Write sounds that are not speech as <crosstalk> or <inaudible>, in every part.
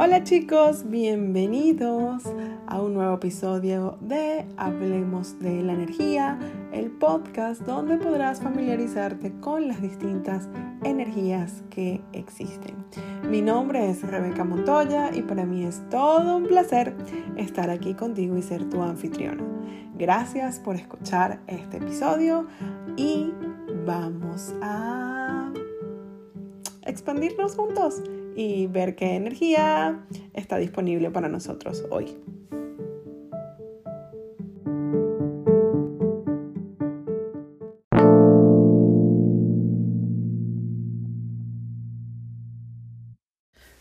Hola chicos, bienvenidos a un nuevo episodio de Hablemos de la Energía, el podcast donde podrás familiarizarte con las distintas energías que existen. Mi nombre es Rebeca Montoya y para mí es todo un placer estar aquí contigo y ser tu anfitriona. Gracias por escuchar este episodio y vamos a expandirnos juntos y ver qué energía está disponible para nosotros hoy.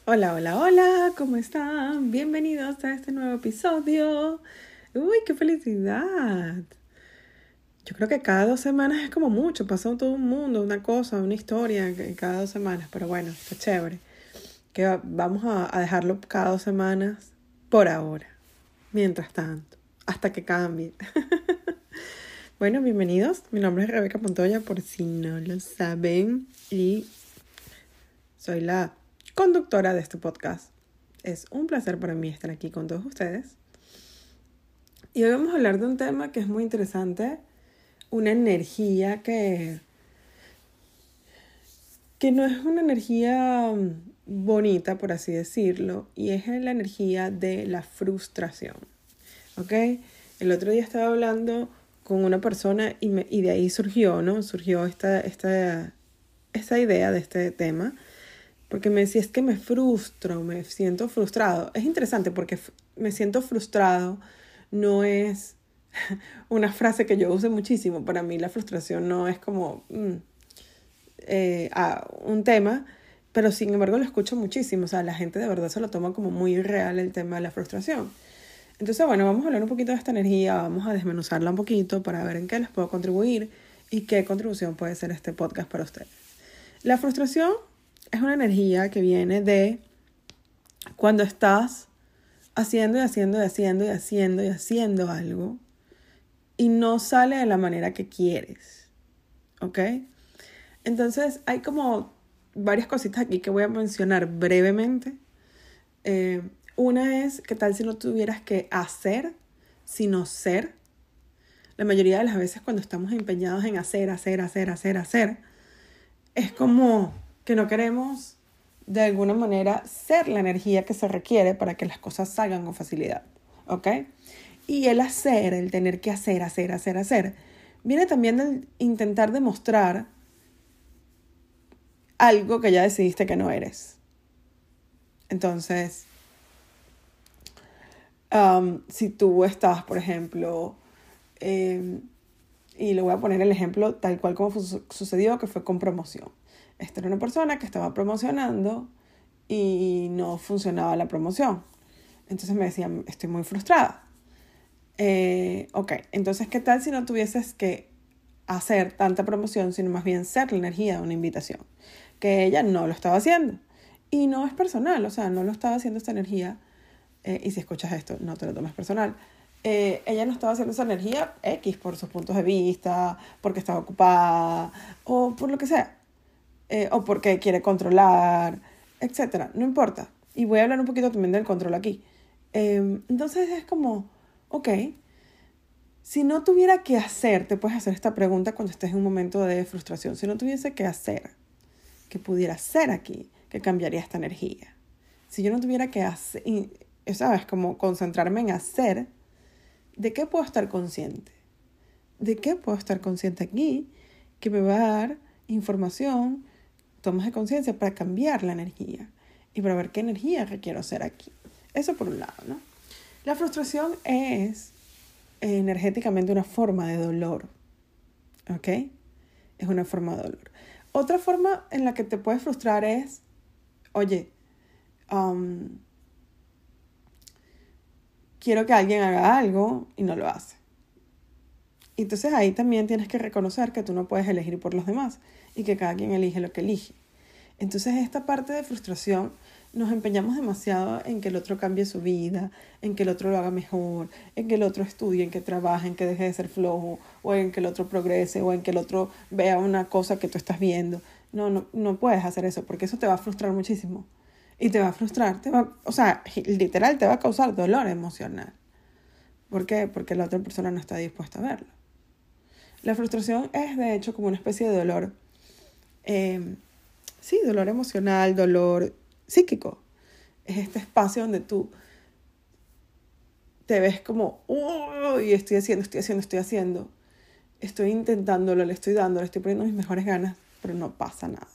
Hola, hola, hola, ¿cómo están? Bienvenidos a este nuevo episodio. Uy, qué felicidad. Yo creo que cada dos semanas es como mucho, pasó todo un mundo, una cosa, una historia cada dos semanas, pero bueno, está chévere que vamos a, dejarlo cada dos semanas por ahora, mientras tanto, hasta que cambie. <laughs> bueno, bienvenidos. Mi nombre es Rebeca Montoya, por si no lo saben, y soy la conductora de este podcast. Es un placer para mí estar aquí con todos ustedes. Y hoy vamos a hablar de un tema que es muy interesante, una energía que, que no es una energía bonita, por así decirlo, y es la energía de la frustración. ¿Ok? El otro día estaba hablando con una persona y, me, y de ahí surgió, ¿no? Surgió esta, esta, esta idea de este tema, porque me decía, es que me frustro, me siento frustrado. Es interesante porque me siento frustrado no es <laughs> una frase que yo use muchísimo. Para mí la frustración no es como mm, eh, un tema, pero sin embargo lo escucho muchísimo, o sea, la gente de verdad se lo toma como muy real el tema de la frustración. Entonces, bueno, vamos a hablar un poquito de esta energía, vamos a desmenuzarla un poquito para ver en qué les puedo contribuir y qué contribución puede ser este podcast para ustedes. La frustración es una energía que viene de cuando estás haciendo y haciendo y haciendo y haciendo y haciendo algo y no sale de la manera que quieres. ¿Ok? Entonces hay como varias cositas aquí que voy a mencionar brevemente. Eh, una es, ¿qué tal si no tuvieras que hacer, sino ser? La mayoría de las veces cuando estamos empeñados en hacer, hacer, hacer, hacer, hacer, es como que no queremos de alguna manera ser la energía que se requiere para que las cosas salgan con facilidad. ¿Ok? Y el hacer, el tener que hacer, hacer, hacer, hacer, viene también del intentar demostrar algo que ya decidiste que no eres. Entonces, um, si tú estás, por ejemplo, em, y le voy a poner el ejemplo tal cual como sucedió, que fue con promoción. Esta era una persona que estaba promocionando y no funcionaba la promoción. Entonces me decía, estoy muy frustrada. Eh, ok, entonces, ¿qué tal si no tuvieses que hacer tanta promoción, sino más bien ser la energía de una invitación? Que ella no lo estaba haciendo. Y no es personal, o sea, no lo estaba haciendo esta energía. Eh, y si escuchas esto, no te lo tomes personal. Eh, ella no estaba haciendo esa energía X por sus puntos de vista, porque estaba ocupada, o por lo que sea. Eh, o porque quiere controlar, etc. No importa. Y voy a hablar un poquito también del control aquí. entonces es como, ok, si no tuviera que hacer, te puedes hacer esta pregunta cuando estés en un momento de frustración. Si no tuviese que hacer, que pudiera ser aquí que cambiaría esta energía. Si yo no tuviera que hacer, ¿sabes? Como concentrarme en hacer, ¿de qué puedo estar consciente? ¿De qué puedo estar consciente aquí que me va a dar información, tomas de conciencia para cambiar la energía y para ver qué energía requiero hacer aquí? Eso por un lado, ¿no? La frustración es energéticamente una forma de dolor, ¿ok? Es una forma de dolor. Otra forma en la que te puedes frustrar es, oye, um, quiero que alguien haga algo y no lo hace. Entonces ahí también tienes que reconocer que tú no puedes elegir por los demás y que cada quien elige lo que elige. Entonces esta parte de frustración nos empeñamos demasiado en que el otro cambie su vida, en que el otro lo haga mejor, en que el otro estudie, en que trabaje, en que deje de ser flojo, o en que el otro progrese, o en que el otro vea una cosa que tú estás viendo. No, no, no puedes hacer eso, porque eso te va a frustrar muchísimo. Y te va a frustrar, te va, o sea, literal te va a causar dolor emocional. ¿Por qué? Porque la otra persona no está dispuesta a verlo. La frustración es de hecho como una especie de dolor, em, sí, dolor emocional, dolor psíquico. Es este espacio donde tú te ves como, y estoy haciendo, estoy haciendo, estoy haciendo. Estoy intentándolo, le estoy dando, le estoy poniendo mis mejores ganas, pero no pasa nada.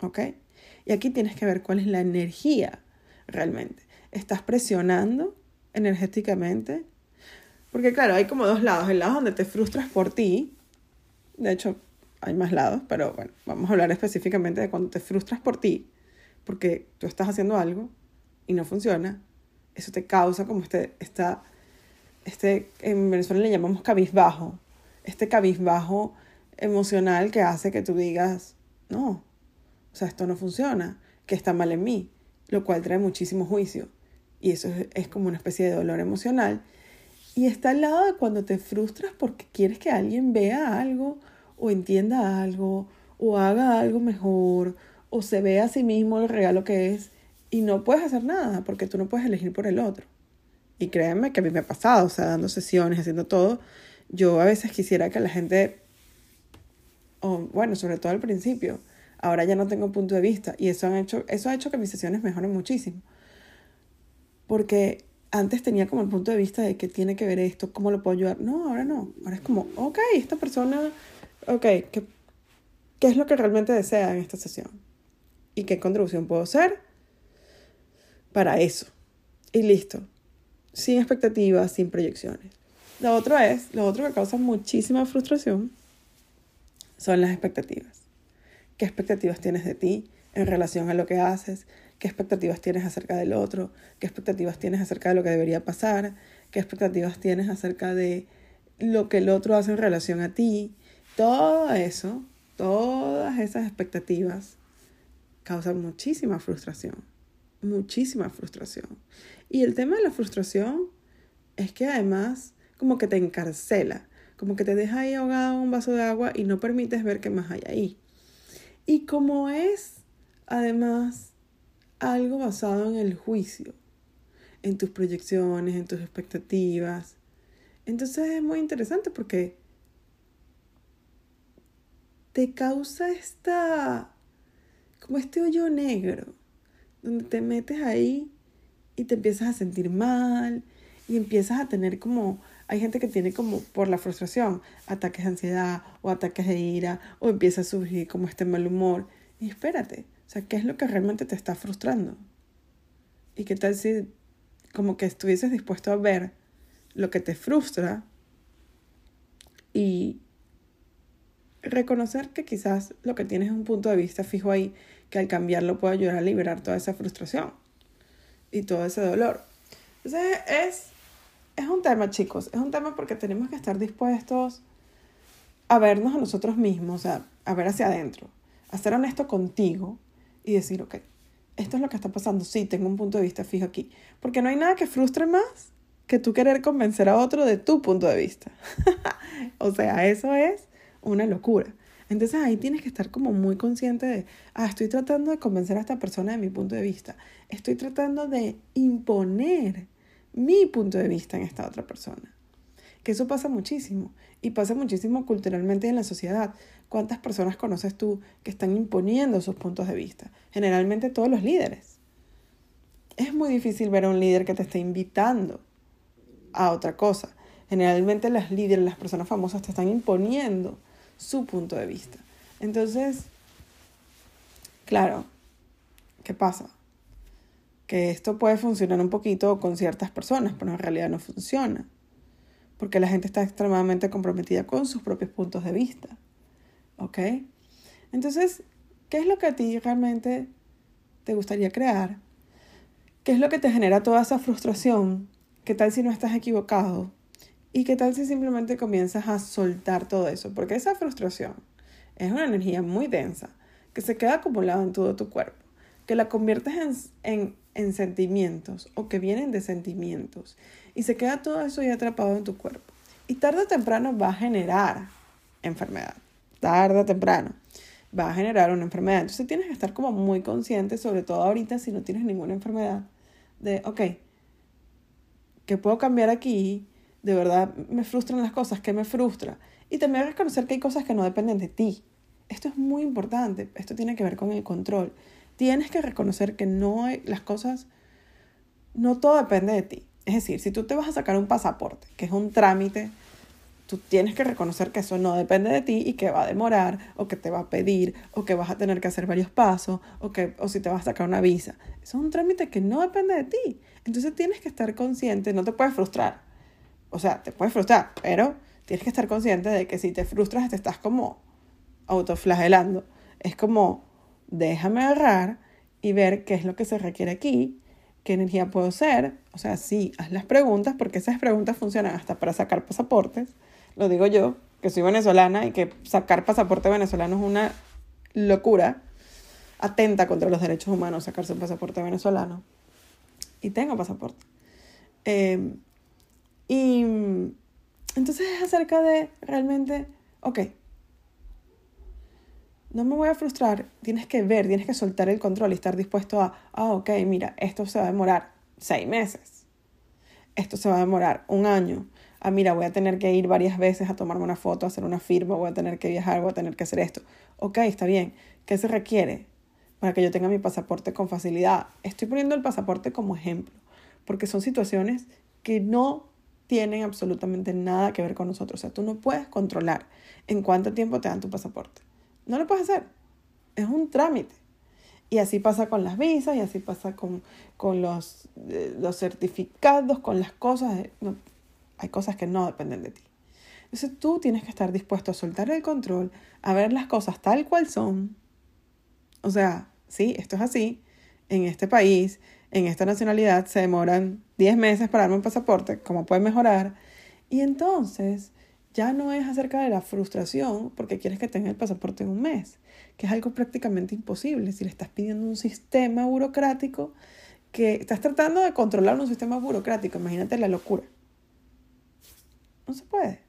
¿Ok? Y aquí tienes que ver cuál es la energía realmente. ¿Estás presionando energéticamente? Porque claro, hay como dos lados. El lado donde te frustras por ti. De hecho, hay más lados, pero bueno, vamos a hablar específicamente de cuando te frustras por ti. Porque tú estás haciendo algo y no funciona. Eso te causa como este, esta, este, en Venezuela le llamamos cabizbajo. Este cabizbajo emocional que hace que tú digas, no, o sea, esto no funciona, que está mal en mí, lo cual trae muchísimo juicio. Y eso es, es como una especie de dolor emocional y está al lado de cuando te frustras porque quieres que alguien vea algo o entienda algo o haga algo mejor o se vea a sí mismo el regalo que es y no puedes hacer nada porque tú no puedes elegir por el otro. Y créanme que a mí me ha pasado, o sea, dando sesiones, haciendo todo, yo a veces quisiera que la gente, o bueno, sobre todo al principio, ahora ya no tengo punto de vista y eso, han hecho, eso ha hecho que mis sesiones mejoren muchísimo. Porque antes tenía como el punto de vista de que tiene que ver esto, cómo lo puedo ayudar. No, ahora no. Ahora es como, ok, esta persona, ok, ¿qué, qué es lo que realmente desea en esta sesión? ¿Y qué contribución puedo hacer para eso? Y listo. Sin expectativas, sin proyecciones. Lo otro es, lo otro que causa muchísima frustración son las expectativas. ¿Qué expectativas tienes de ti en relación a lo que haces? qué expectativas tienes acerca del otro, qué expectativas tienes acerca de lo que debería pasar, qué expectativas tienes acerca de lo que el otro hace en relación a ti. Todo eso, todas esas expectativas causan muchísima frustración, muchísima frustración. Y el tema de la frustración es que además como que te encarcela, como que te deja ahí ahogado un vaso de agua y no permites ver qué más hay ahí. Y como es además algo basado en el juicio, en tus proyecciones, en tus expectativas. Entonces es muy interesante porque te causa esta, como este hoyo negro, donde te metes ahí y te empiezas a sentir mal y empiezas a tener como, hay gente que tiene como por la frustración, ataques de ansiedad o ataques de ira o empieza a surgir como este mal humor. Y espérate, o sea, ¿qué es lo que realmente te está frustrando? ¿Y qué tal si como que estuvieses dispuesto a ver lo que te frustra y reconocer que quizás lo que tienes es un punto de vista fijo ahí que al cambiarlo puede ayudar a liberar toda esa frustración y todo ese dolor. Entonces es, es un tema, chicos, es un tema porque tenemos que estar dispuestos a vernos a nosotros mismos, a, a ver hacia adentro, a ser honesto contigo y decir, ok, esto es lo que está pasando, sí, tengo un punto de vista fijo aquí. Porque no hay nada que frustre más que tú querer convencer a otro de tu punto de vista. <laughs> o sea, eso es una locura. Entonces ahí tienes que estar como muy consciente de, ah, estoy tratando de convencer a esta persona de mi punto de vista. Estoy tratando de imponer mi punto de vista en esta otra persona. Que eso pasa muchísimo. Y pasa muchísimo culturalmente en la sociedad. ¿Cuántas personas conoces tú que están imponiendo sus puntos de vista? Generalmente todos los líderes. Es muy difícil ver a un líder que te esté invitando a otra cosa. Generalmente las líderes, las personas famosas te están imponiendo su punto de vista. Entonces, claro, ¿qué pasa? Que esto puede funcionar un poquito con ciertas personas, pero en realidad no funciona. Porque la gente está extremadamente comprometida con sus propios puntos de vista. ¿Ok? Entonces, ¿qué es lo que a ti realmente te gustaría crear? ¿Qué es lo que te genera toda esa frustración? ¿Qué tal si no estás equivocado? ¿Y qué tal si simplemente comienzas a soltar todo eso? Porque esa frustración es una energía muy densa que se queda acumulada en todo tu cuerpo, que la conviertes en, en, en sentimientos o que vienen de sentimientos y se queda todo eso ahí atrapado en tu cuerpo. Y tarde o temprano va a generar enfermedad tarde o temprano. va a generar una enfermedad. Entonces tienes que estar como muy consciente, sobre todo ahorita si no tienes ninguna enfermedad, de, ok, ¿qué puedo cambiar aquí? De verdad me frustran las cosas, ¿qué me frustra? Y también reconocer que hay cosas que no dependen de ti. Esto es muy importante, esto tiene que ver con el control. Tienes que reconocer que no hay, las cosas, no todo depende de ti. Es decir, si tú te vas a sacar un pasaporte, que es un trámite tú tienes que reconocer que eso no depende de ti y que va a demorar o que te va a pedir o que vas a tener que hacer varios pasos o que o si te vas a sacar una visa. Eso es un trámite que no depende de ti. Entonces tienes que estar consciente, no te puedes frustrar. O sea, te puedes frustrar, pero tienes que estar consciente de que si te frustras te estás como autoflagelando. Es como déjame agarrar y ver qué es lo que se requiere aquí, qué energía puedo ser. O sea, sí, haz las preguntas porque esas preguntas funcionan hasta para sacar pasaportes lo digo yo, que soy venezolana y que sacar pasaporte venezolano es una locura, atenta contra los derechos humanos sacarse un pasaporte venezolano. Y tengo pasaporte. Em, y entonces es acerca de realmente, ok, no me voy a frustrar, tienes que ver, tienes que soltar el control y estar dispuesto a, ah, ok, mira, esto se va a demorar seis meses, esto se va a demorar un año, ah, mira, voy a tener que ir varias veces a tomarme una foto, a hacer una firma, voy a tener que viajar, voy a tener que hacer esto. Ok, está bien. ¿Qué se requiere para que yo tenga mi pasaporte con facilidad? Estoy poniendo el pasaporte como ejemplo, porque son situaciones que no tienen absolutamente nada que ver con nosotros. O sea, tú no puedes controlar en cuánto tiempo te dan tu pasaporte. No lo puedes hacer. Es un trámite. Y así pasa con las visas, y así pasa con, con los, eh, los certificados, con las cosas. No, hay cosas que no dependen de ti. Entonces tú tienes que estar dispuesto a soltar el control, a ver las cosas tal cual son. O sea, sí, esto es así. En este país, en esta nacionalidad, se demoran 10 meses para darme un pasaporte, ¿cómo puede mejorar? Y entonces ya no es acerca de la frustración porque quieres que tenga el pasaporte en un mes, que es algo prácticamente imposible si le estás pidiendo un sistema burocrático que estás tratando de controlar un sistema burocrático. Imagínate la locura. No se puede.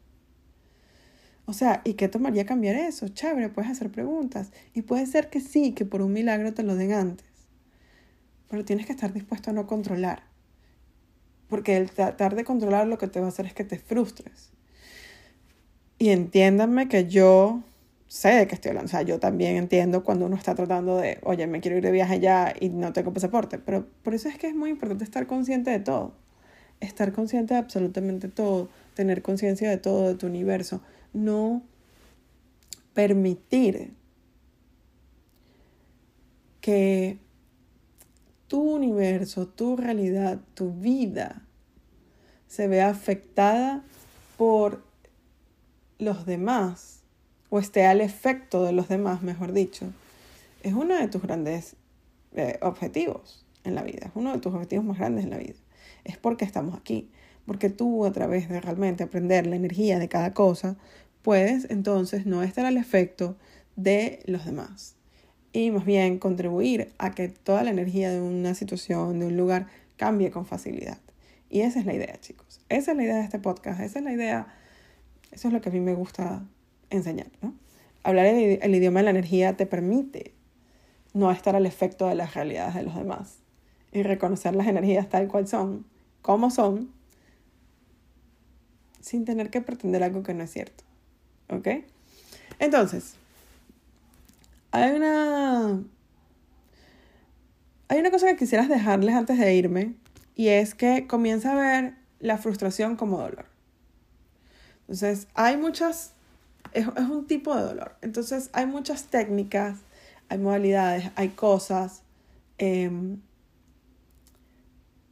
O sea, ¿y qué tomaría cambiar eso? Chévere, puedes hacer preguntas. Y puede ser que sí, que por un milagro te lo den antes. Pero tienes que estar dispuesto a no controlar. Porque el tratar de controlar lo que te va a hacer es que te frustres. Y entiéndanme que yo sé de qué estoy hablando. O sea, yo también entiendo cuando uno está tratando de, oye, me quiero ir de viaje ya y no tengo pasaporte. Pero por eso es que es muy importante estar consciente de todo. Estar consciente de absolutamente todo tener conciencia de todo, de tu universo, no permitir que tu universo, tu realidad, tu vida se vea afectada por los demás o esté al efecto de los demás, mejor dicho, es uno de tus grandes eh, objetivos en la vida, es uno de tus objetivos más grandes en la vida. Es porque estamos aquí porque tú a través de realmente aprender la energía de cada cosa, puedes entonces no estar al efecto de los demás y más bien contribuir a que toda la energía de una situación, de un lugar, cambie con facilidad. Y esa es la idea, chicos. Esa es la idea de este podcast. Esa es la idea. Eso es lo que a mí me gusta enseñar, ¿no? Hablar el, idioma de la energía te permite no estar al efecto de las realidades de los demás y reconocer las energías tal cual son, como son, sin tener que pretender algo que no es cierto. ¿Ok? Entonces, hay una... Hay una cosa que quisieras dejarles antes de irme y es que comienza a ver la frustración como dolor. Entonces, hay muchas... Es, un tipo de dolor. Entonces, hay muchas técnicas, hay modalidades, hay cosas, em,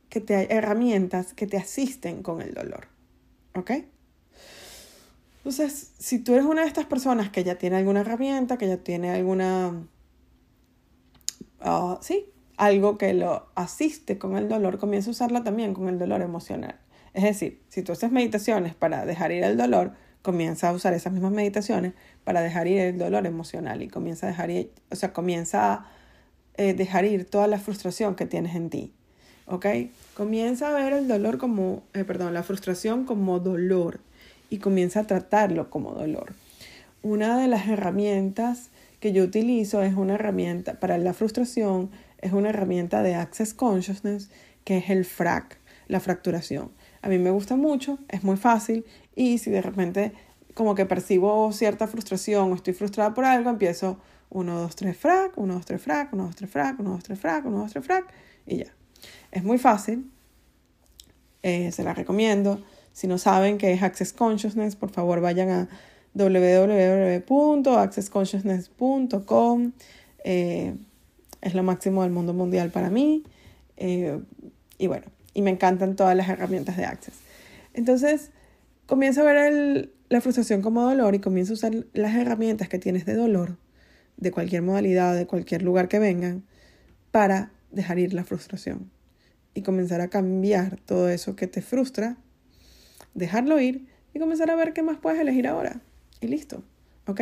que te, herramientas que te asisten con el dolor. ¿Ok? Entonces, si tú eres una de estas personas que ya tiene alguna herramienta, que ya tiene alguna, uh, sí, algo que lo asiste con el dolor, comienza a usarla también con el dolor emocional. Es decir, si tú haces meditaciones para dejar ir el dolor, comienza a usar esas mismas meditaciones para dejar ir el dolor emocional y comienza a dejar ir, o sea, comienza a eh, dejar ir toda la frustración que tienes en ti. ¿ok? Comienza a ver el dolor como, eh, perdón, la frustración como dolor y comienza a tratarlo como dolor. Una de las herramientas que yo utilizo es una herramienta para la frustración, es una herramienta de Access Consciousness que es el FRAC, la fracturación. A mí me gusta mucho, es muy fácil y si de repente como que percibo cierta frustración o estoy frustrada por algo, empiezo 1, 2, 3 frac, 1, 2, 3 frac, 1, 2, 3 frac, 1, 2, 3 frac, 1, 2, 3 frac y ya. Es muy fácil, eh, se la recomiendo. Si no saben qué es Access Consciousness, por favor vayan a www.accessconsciousness.com. Eh, es lo máximo del mundo mundial para mí. Eh, y bueno, y me encantan todas las herramientas de Access. Entonces, comienzo a ver la frustración como dolor y comienzo a usar las herramientas que tienes de dolor, de cualquier modalidad, de cualquier lugar que vengan, para dejar ir la frustración y comenzar a cambiar todo eso que te frustra, dejarlo ir y comenzar a ver qué más puedes elegir ahora. Y listo, ¿ok?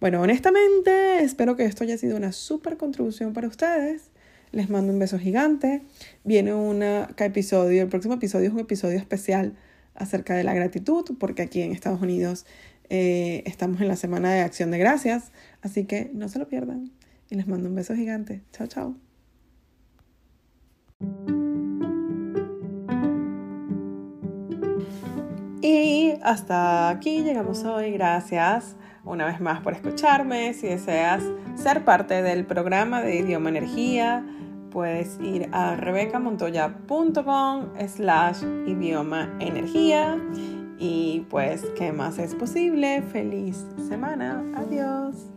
Bueno, honestamente, espero que esto haya sido una súper contribución para ustedes. Les mando un beso gigante. Viene un episodio, el próximo episodio es un episodio especial acerca de la gratitud, porque aquí en Estados Unidos eh, estamos en la semana de acción de gracias, así que no se lo pierdan. Y les mando un beso gigante. Chao, chao. Y hasta aquí llegamos hoy. Gracias una vez más por escucharme. Si deseas ser parte del programa de Idioma Energía, puedes ir a rebecamontoya.com slash idioma energía. Y pues, ¿qué más es posible? Feliz semana. Adiós.